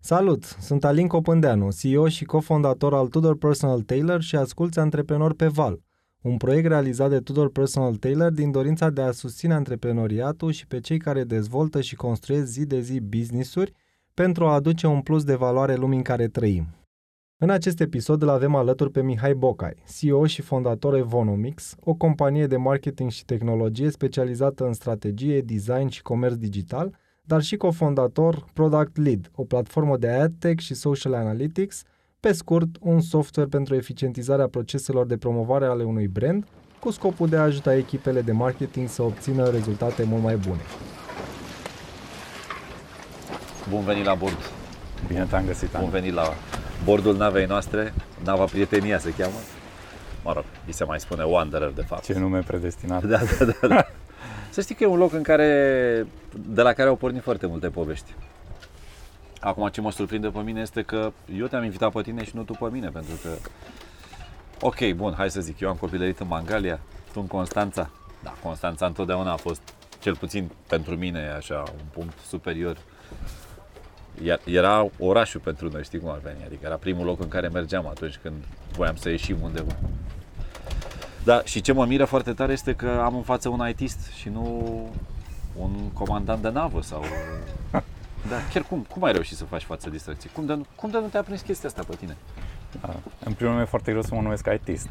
Salut! Sunt Alin Copândeanu, CEO și cofondator al Tudor Personal Tailor și asculți Antreprenor pe Val, un proiect realizat de Tudor Personal Tailor din dorința de a susține antreprenoriatul și pe cei care dezvoltă și construiesc zi de zi business-uri pentru a aduce un plus de valoare lumii în care trăim. În acest episod îl avem alături pe Mihai Bocai, CEO și fondator Evonomics, o companie de marketing și tehnologie specializată în strategie, design și comerț digital, dar și cofondator Product Lead, o platformă de AdTech și Social Analytics, pe scurt, un software pentru eficientizarea proceselor de promovare ale unui brand, cu scopul de a ajuta echipele de marketing să obțină rezultate mult mai bune. Bun venit la bord! Bine te-am găsit, Bun venit la bordul navei noastre, nava Prietenia se cheamă. Mă rog, îi se mai spune Wanderer de fapt. Ce nume predestinat. Da, da, da. da. Să știi că e un loc în care, de la care au pornit foarte multe povești. Acum ce mă surprinde pe mine este că eu te-am invitat pe tine și nu tu pe mine, pentru că Ok, bun, hai să zic, eu am copilărit în Mangalia, tu în Constanța. Da, Constanța întotdeauna a fost, cel puțin pentru mine, așa, un punct superior. Era orașul pentru noi, știi cum ar veni, adică era primul loc în care mergeam atunci când voiam să ieșim undeva. Da, și ce mă miră foarte tare este că am în față un ITist și nu un comandant de navă sau... Da, chiar cum, cum ai reușit să faci față distracției? Cum de, cum de nu te-a prins chestia asta pe tine? Da. În primul rând e foarte greu să mă numesc ITist,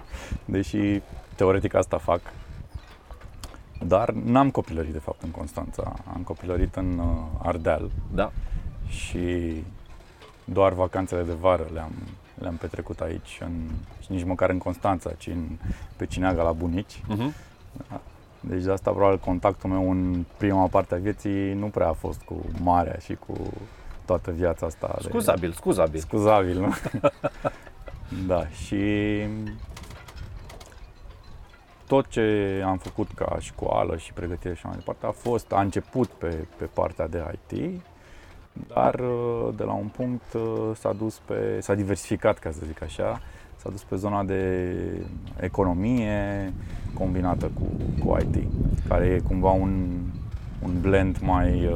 deși teoretic asta fac. Dar n-am copilărit de fapt în Constanța, am copilărit în uh, Ardeal. Da. Și doar vacanțele de vară le-am, le-am petrecut aici, în, și nici măcar în Constanța, ci în, pe Cineaga la bunici. Uh-huh. Da. Deci de asta probabil contactul meu în prima parte a vieții nu prea a fost cu marea și cu toată viața asta. Scuzabil, de... scuzabil. Scuzabil, nu? da, și tot ce am făcut ca școală și pregătire și mai departe a fost, a început pe, pe partea de IT, dar de la un punct s-a dus pe, s-a diversificat, ca să zic așa, s-a dus pe zona de economie combinată cu, cu IT, care e cumva un, un blend mai,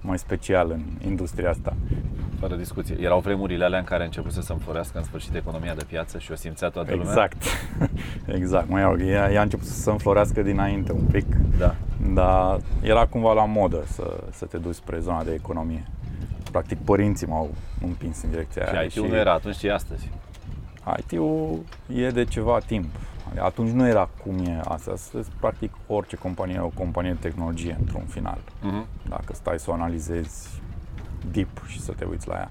mai special în industria asta. Fără discuție. Erau vremurile alea în care a început să se înflorească în sfârșit economia de piață și o simțea toată lumea? Exact. exact. Mai rog, ea, ea a început să se înflorească dinainte un pic. Da. Dar era cumva la modă să, să te duci spre zona de economie. Practic părinții m-au împins în direcția și aia. IT-ul și... nu era atunci, e astăzi. IT-ul e de ceva timp. Atunci nu era cum e astăzi. Practic orice companie e o companie de tehnologie într-un final. Uh-huh. Dacă stai să o analizezi deep și să te uiți la ea.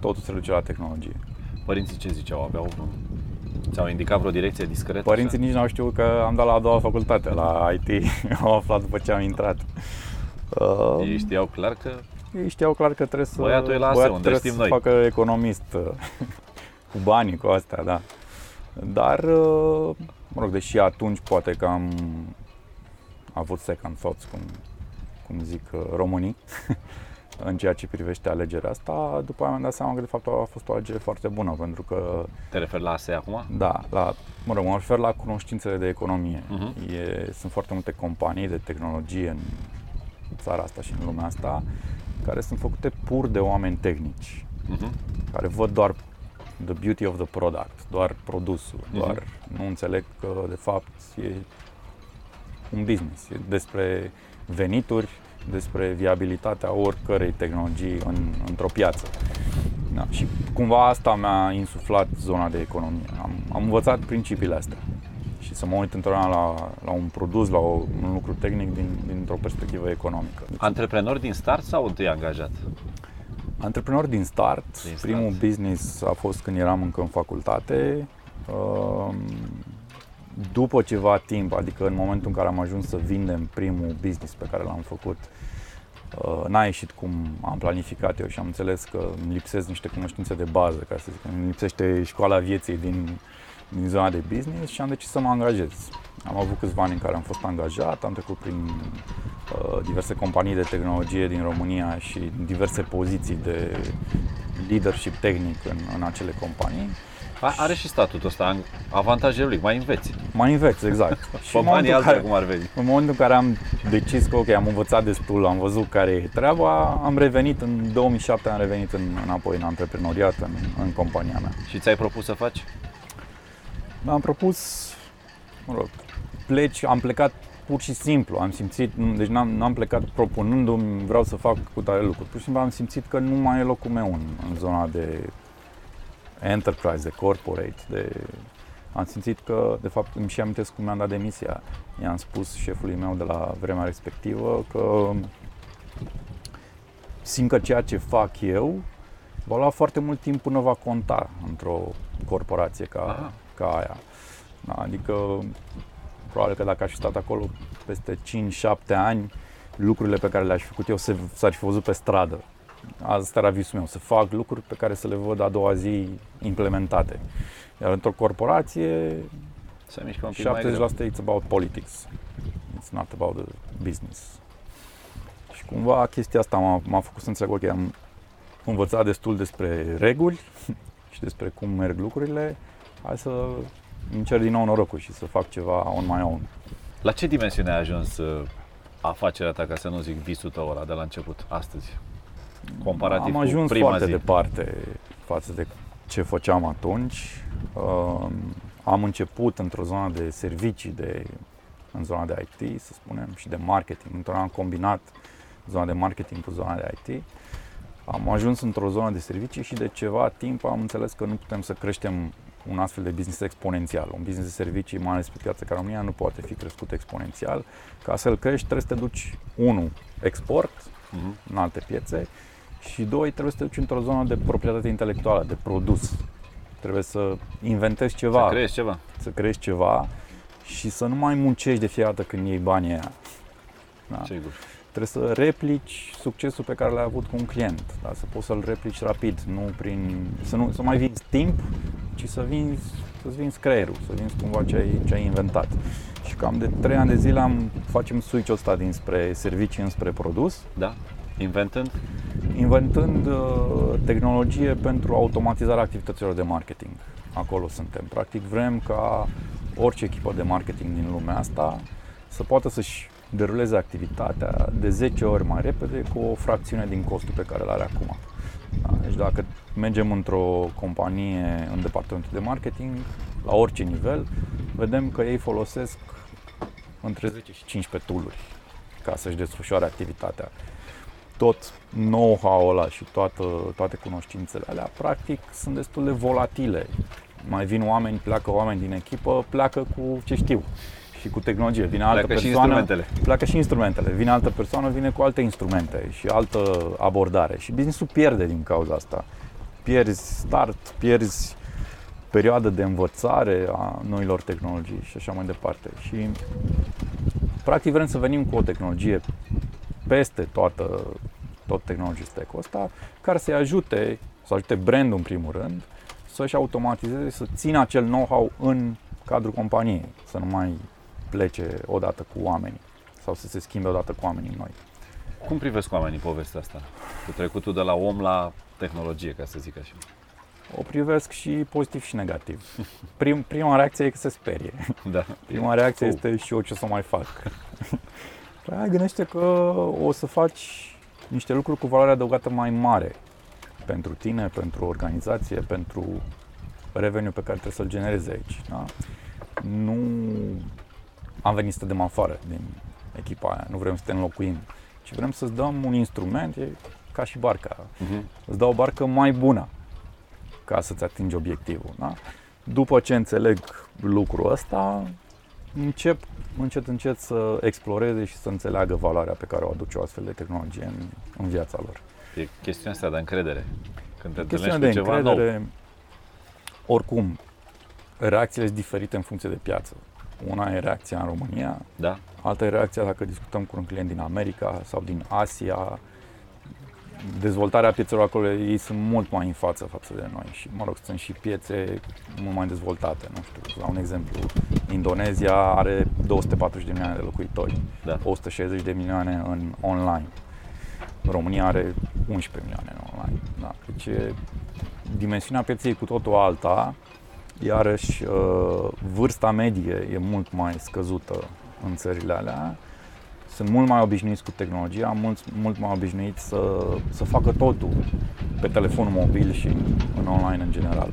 Totul se duce la tehnologie. Părinții ce ziceau? Aveau Ți-au indicat vreo direcție discretă? Părinții așa? nici n-au știut că am dat la a doua facultate, la IT. am aflat după ce am intrat. Uh, Ei știau clar că... Ei știau clar că trebuie să, băiatul e la ASE, unde trebuie știm să noi. facă economist cu banii, cu astea, da. Dar, mă rog, deși atunci poate că am avut second thoughts, cum, cum zic românii, în ceea ce privește alegerea asta, după aia mi-am dat seama că de fapt a fost o alegere foarte bună, pentru că... Te referi la ASE acum? Da, la, mă rog, mă refer la cunoștințele de economie. Uh-huh. E, sunt foarte multe companii de tehnologie în țara asta și în lumea asta, care sunt făcute pur de oameni tehnici, uh-huh. care văd doar the beauty of the product, doar produsul, Mhm. doar nu înțeleg că de fapt e un business, e despre venituri, despre viabilitatea oricărei tehnologii în, într-o piață. Da. Și cumva asta mi-a insuflat zona de economie. Am, am învățat principiile astea și să mă uit întotdeauna la, la un produs, la o, un lucru tehnic din, dintr-o perspectivă economică. Antreprenor din start sau întâi angajat? Antreprenor din start. Din Primul start. business a fost când eram încă în facultate. Um, După ceva timp, adică în momentul în care am ajuns să vindem primul business pe care l-am făcut, uh, n-a ieșit cum am planificat eu și am înțeles că îmi lipsesc niște cunoștințe de bază, ca să zic, îmi lipsește școala vieții din, din zona de business și am decis să mă angajez. Am avut câțiva ani în care am fost angajat, am trecut prin uh, diverse companii de tehnologie din România și diverse poziții de leadership tehnic în, în acele companii A, are și statutul ăsta, avantajele lui, mai înveți. Mai înveți, exact. și în banii alții cum ar veni. În momentul în care am decis că ok, am învățat destul, am văzut care e treaba, am revenit în 2007, am revenit în, înapoi în antreprenoriat, în, în compania mea. Și ți-ai propus să faci? Am propus, mă rog, pleci, am plecat pur și simplu, am simțit, deci n-am, n-am plecat propunându-mi vreau să fac cu tare lucruri, pur și simplu am simțit că nu mai e locul meu în, în zona de enterprise, de corporate, de... Am simțit că, de fapt, îmi și amintesc cum mi-am dat demisia. I-am spus șefului meu de la vremea respectivă că simt că ceea ce fac eu va lua foarte mult timp până va conta într-o corporație ca, ca aia. Da, adică, probabil că dacă aș fi stat acolo peste 5-7 ani, lucrurile pe care le-aș fi făcut eu s-ar fi văzut pe stradă asta era visul meu, să fac lucruri pe care să le văd a doua zi implementate. Iar într-o corporație, să mișcă un pic 70% it's about politics. It's not about the business. Și cumva chestia asta m-a, m-a făcut să înțeleg, ok, am învățat destul despre reguli și despre cum merg lucrurile, hai să încerc din nou norocul și să fac ceva on my own. La ce dimensiune ai ajuns uh, afacerea ta, ca să nu zic visul tău ăla de la început, astăzi? Comparativ Am ajuns cu prima foarte zi. departe față de ce făceam atunci. Uh, am început într-o zonă de servicii, de, în zona de IT, să spunem, și de marketing. Într-o am combinat zona de marketing cu zona de IT. Am ajuns într-o zonă de servicii și de ceva timp am înțeles că nu putem să creștem un astfel de business exponențial. Un business de servicii, mai ales pe piața ca România, nu poate fi crescut exponențial. Ca să-l crești, trebuie să te duci, unu, export uh-huh. în alte piețe și doi, trebuie să te duci într-o zonă de proprietate intelectuală, de produs. Trebuie să inventezi ceva. Să creezi ceva. Să creezi ceva și să nu mai muncești de fiecare dată când iei banii aia. Da? Sigur. Trebuie să replici succesul pe care l-ai avut cu un client, da? să poți să-l replici rapid, nu prin, să nu să mai vinzi timp, ci să vinzi, să-ți vinzi creierul, să vinzi cumva ce ai, ce ai inventat. Și cam de 3 ani de zile am, facem switch-ul ăsta dinspre servicii înspre produs. Da. Inventând? Inventând uh, tehnologie pentru automatizarea activităților de marketing. Acolo suntem. Practic vrem ca orice echipă de marketing din lumea asta să poată să-și deruleze activitatea de 10 ori mai repede cu o fracțiune din costul pe care îl are acum. Da? Deci dacă mergem într-o companie în departamentul de marketing, la orice nivel, vedem că ei folosesc între 10 și 15 tooluri ca să-și desfășoare activitatea tot know-how-ul ăla și toată, toate cunoștințele alea, practic, sunt destul de volatile. Mai vin oameni, pleacă oameni din echipă, pleacă cu ce știu și cu tehnologie. Vine altă pleacă persoană, și instrumentele. Pleacă și instrumentele. Vine altă persoană, vine cu alte instrumente și altă abordare. Și businessul pierde din cauza asta. Pierzi start, pierzi perioadă de învățare a noilor tehnologii și așa mai departe. Și practic vrem să venim cu o tehnologie peste toată, tot tehnology stack-ul ăsta, care să-i ajute, să ajute brandul în primul rând, să-și automatizeze, să țină acel know-how în cadrul companiei, să nu mai plece odată cu oamenii sau să se schimbe odată cu oamenii noi. Cum privesc oamenii povestea asta? Cu trecutul de la om la tehnologie, ca să zic așa. O privesc și pozitiv și negativ. Prim, prima reacție e că se sperie. Da. Prima reacție oh. este și eu ce o să mai fac. Păi gândește că o să faci niște lucruri cu valoare adăugată mai mare pentru tine, pentru organizație, pentru revenue pe care trebuie să-l generezi aici. Da? Nu am venit să dăm afară din echipa aia, nu vrem să te înlocuim, ci vrem să-ți dăm un instrument, e ca și barca. Uh-huh. Îți dau o barcă mai bună ca să-ți atingi obiectivul. Da? După ce înțeleg lucrul ăsta, încep încet, încet să exploreze și să înțeleagă valoarea pe care o aduce o astfel de tehnologie în, în viața lor. E chestiunea asta de încredere. Când te chestiunea de ceva încredere, nou. oricum, reacțiile sunt diferite în funcție de piață. Una e reacția în România, da. alta e reacția dacă discutăm cu un client din America sau din Asia, dezvoltarea piețelor acolo, ei sunt mult mai în față față de noi și, mă rog, sunt și piețe mult mai dezvoltate, nu știu, la un exemplu, Indonezia are 240 de milioane de locuitori, da. 160 de milioane în online. România are 11 milioane în online. Da. Deci dimensiunea pieței cu totul alta Iarăși, uh, vârsta medie e mult mai scăzută în țările alea. Sunt mult mai obișnuiți cu tehnologia, mult, mult mai obișnuiți să, să facă totul pe telefonul mobil și în online în general.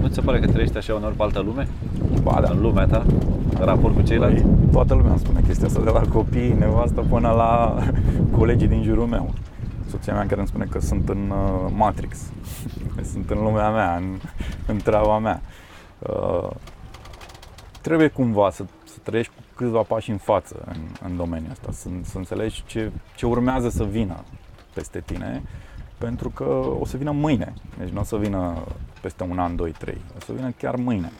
Nu ți se pare că trăiești așa uneori pe altă lume? Ba, da. În lumea ta? În raport cu ceilalți? Păi, toată lumea îmi spune chestia asta, de la copii, nevastă, până la colegii din jurul meu. Soția mea care îmi spune că sunt în uh, Matrix, sunt în lumea mea, în, în treaba mea. Uh, trebuie cumva să, să trăiești cu câțiva pași în față în, în domeniul ăsta, să, să înțelegi ce, ce urmează să vină peste tine, pentru că o să vină mâine. Deci nu o să vină peste un an, doi, trei, o să vină chiar mâine.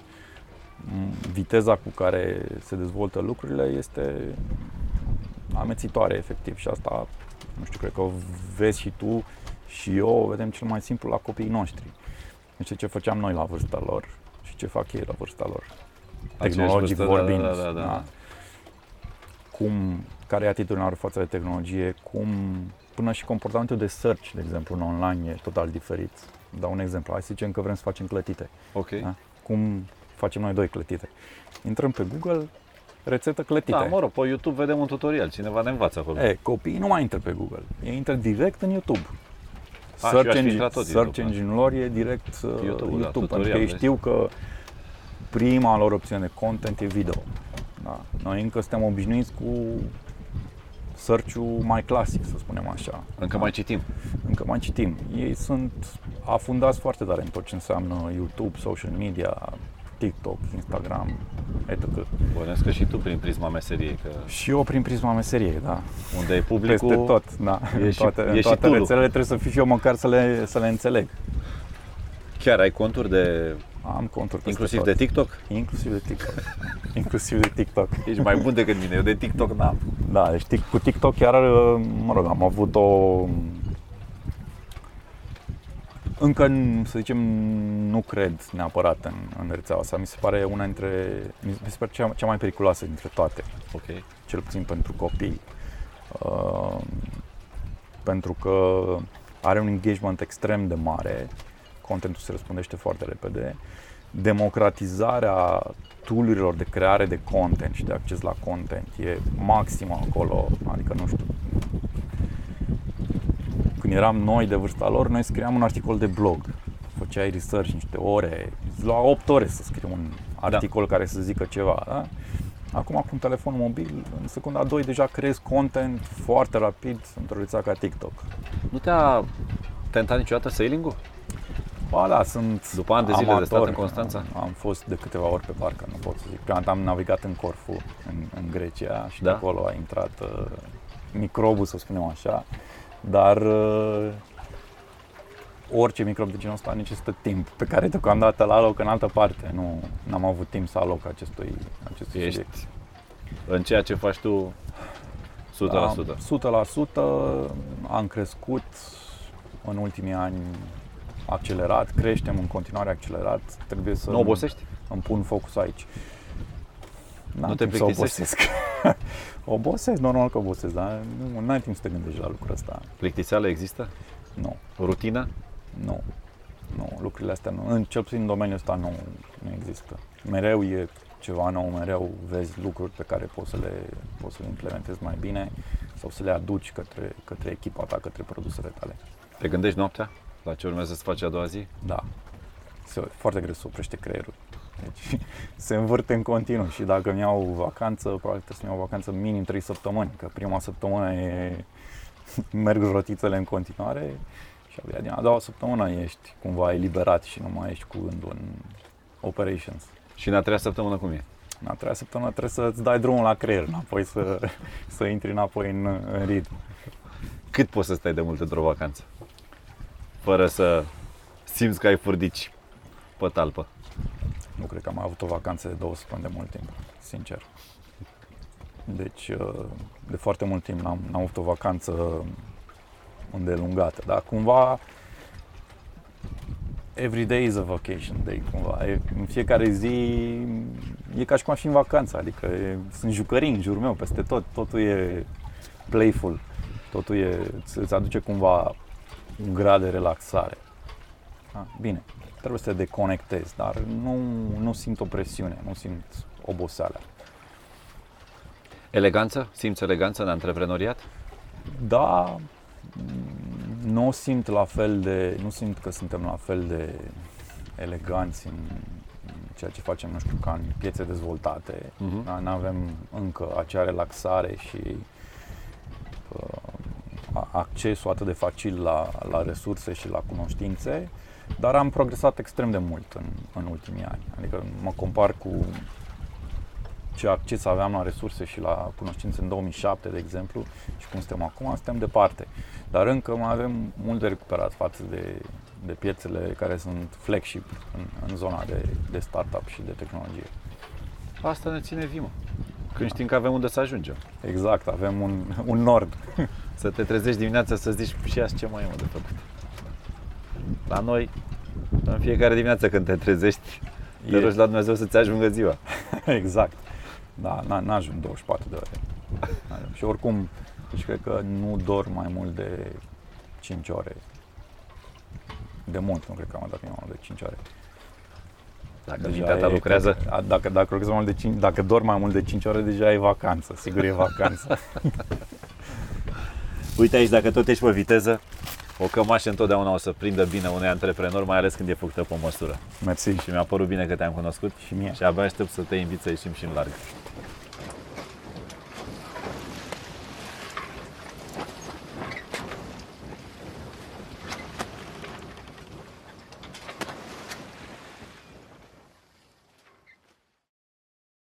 Mm, Viteza cu care se dezvoltă lucrurile este amețitoare, efectiv, și asta, nu știu, cred că o vezi și tu și eu, o vedem cel mai simplu la copiii noștri. Nu știu ce făceam noi la vârsta lor și ce fac ei la vârsta lor. Tehnologic vârstă, da, vorbind. da, da, da. Cum, care e atitudinea lor față de tehnologie, cum, până și comportamentul de search, de exemplu, în online e total diferit. Dau un exemplu, hai să zicem că vrem să facem clătite. Ok. Da? Cum facem noi doi clătite? Intrăm pe Google, rețetă clătite. Da, mă rog, pe YouTube vedem un tutorial, cineva ne învață acolo. E, copiii nu mai intră pe Google, ei intră direct în YouTube. A, și eu aș search fi engine, intrat tot search YouTube, da. engine lor e direct uh, YouTube-ul, YouTube, da, YouTube pentru tutorial, că ei vezi. știu că prima lor opțiune de content e video. Da. Noi încă suntem obișnuiți cu search-ul mai clasic, să spunem așa. Încă mai citim. Încă mai citim. Ei sunt afundați foarte tare în tot ce înseamnă YouTube, social media, TikTok, Instagram, etc. Bănesc că și tu prin prisma meseriei, că Și eu prin prisma meseriei, da. unde e publicul, Peste tot, da. e în și- toate, e în și toate tool-ul. rețelele trebuie să fiu și eu măcar să le, să le înțeleg. chiar ai conturi de, Am conturi peste inclusiv tot. de TikTok? Inclusiv de TikTok. inclusiv de TikTok. Ești mai bun decât mine, eu de TikTok n-am. Da, deci tic- cu TikTok chiar, mă rog, am avut o... Încă, să zicem, nu cred neapărat în, în rețeaua asta. Mi se pare una dintre, mi se pare cea, cea mai periculoasă dintre toate, Ok. cel puțin pentru copii. Uh, pentru că are un engagement extrem de mare, contentul se răspundește foarte repede, democratizarea tool de creare de content și de acces la content e maximă acolo, adică nu știu. Când eram noi de vârsta lor, noi scriam un articol de blog. Făceai research niște ore, îți lua 8 ore să scrii un articol care să zică ceva, da? Acum cu un telefon mobil, în secunda 2 deja creezi content foarte rapid într-o rețea ca TikTok. Nu te-a tentat niciodată sailing-ul? Ba da, sunt După ani de zile de amator. stat în Constanța? Am fost de câteva ori pe barcă, nu pot să zic. Prima dată am navigat în Corfu, în, în Grecia și Da? de acolo a intrat uh, microbul, să spunem așa. Dar uh, orice microb de genul ăsta necesită timp pe care deocamdată la aloc în altă parte. Nu am avut timp să aloc acestui, acestui Ești subiect. În ceea ce faci tu 100%. Am 100% am crescut în ultimii ani accelerat, creștem în continuare accelerat, trebuie să Nu obosești? îmi pun focus aici. N-am Nu te timp să plictisești? obosesc. obosesc, normal că obosesc, dar nu ai timp să te gândești la lucrul ăsta. Plictiseală există? Nu, Rutină? nu, nu, lucrurile astea nu, în, cel puțin în domeniul ăsta nu, nu există. Mereu e ceva nou, mereu vezi lucruri pe care poți să le, poți să le implementezi mai bine sau să le aduci către, către echipa ta, către produsele tale. Te gândești noaptea? La ce urmează să faci a doua zi? Da, se, foarte greu să oprește creierul. Deci se învârte în continuu și dacă îmi iau vacanță, probabil trebuie să-mi iau vacanță minim 3 săptămâni, că prima săptămână e, merg rotițele în continuare și abia din a doua săptămână ești cumva eliberat și nu mai ești cu gândul în operations. Și în a treia săptămână cum e? În a treia săptămână trebuie să-ți dai drumul la creier, înapoi să, să intri înapoi în, în ritm. Cât poți să stai de mult într-o vacanță? Fără să simți că ai furdici pe talpă. Nu cred că am mai avut o vacanță de două săptămâni de mult timp, sincer. Deci, uh, de foarte mult timp n-am, n-am avut o vacanță îndelungată, dar cumva every day is a vacation day, cumva. E, în fiecare zi e ca și cum aș fi în vacanță, adică e, sunt jucării în jurul meu peste tot, totul e playful, totul e, îți îți aduce cumva un grad de relaxare. Ah, bine, trebuie să te deconectezi, dar nu, nu simt o presiune, nu simt oboseală. Eleganță? Simți eleganță în antreprenoriat? Da, nu o simt la fel de, nu simt că suntem la fel de eleganți în ceea ce facem, nu știu, ca în piețe dezvoltate. Uh-huh. Nu avem încă acea relaxare și uh, accesul atât de facil la, la resurse și la cunoștințe, dar am progresat extrem de mult în, în ultimii ani. Adică mă compar cu ce acces aveam la resurse și la cunoștințe în 2007, de exemplu, și cum suntem acum, suntem departe. Dar încă mai avem mult de recuperat față de, de piețele care sunt flagship în, în zona de, de startup și de tehnologie. Asta ne ține vimă. Când știm că avem unde să ajungem. Exact, avem un, un nord. Să te trezești dimineața să zici și azi ce mai e de făcut. La noi, în fiecare dimineață când te trezești, te e... rogi la Dumnezeu să-ți ajungă ziua. exact. Da, n-ajung 24 de ore. și oricum, deci cred că nu dorm mai mult de 5 ore. De mult nu cred că am dat mai mult de 5 ore. Dacă deja mintea ta lucrează? Că, dacă, dacă, mai mult de 5, dacă dorm mai mult de 5 ore, deja e vacanță. Sigur e vacanță. Uite aici, dacă tot ești pe viteză, o cămașă întotdeauna o să prindă bine unui antreprenor, mai ales când e făcută pe măsură. Mersi. Și mi-a părut bine că te-am cunoscut și mie. Și abia aștept să te invit să ieșim și în larg.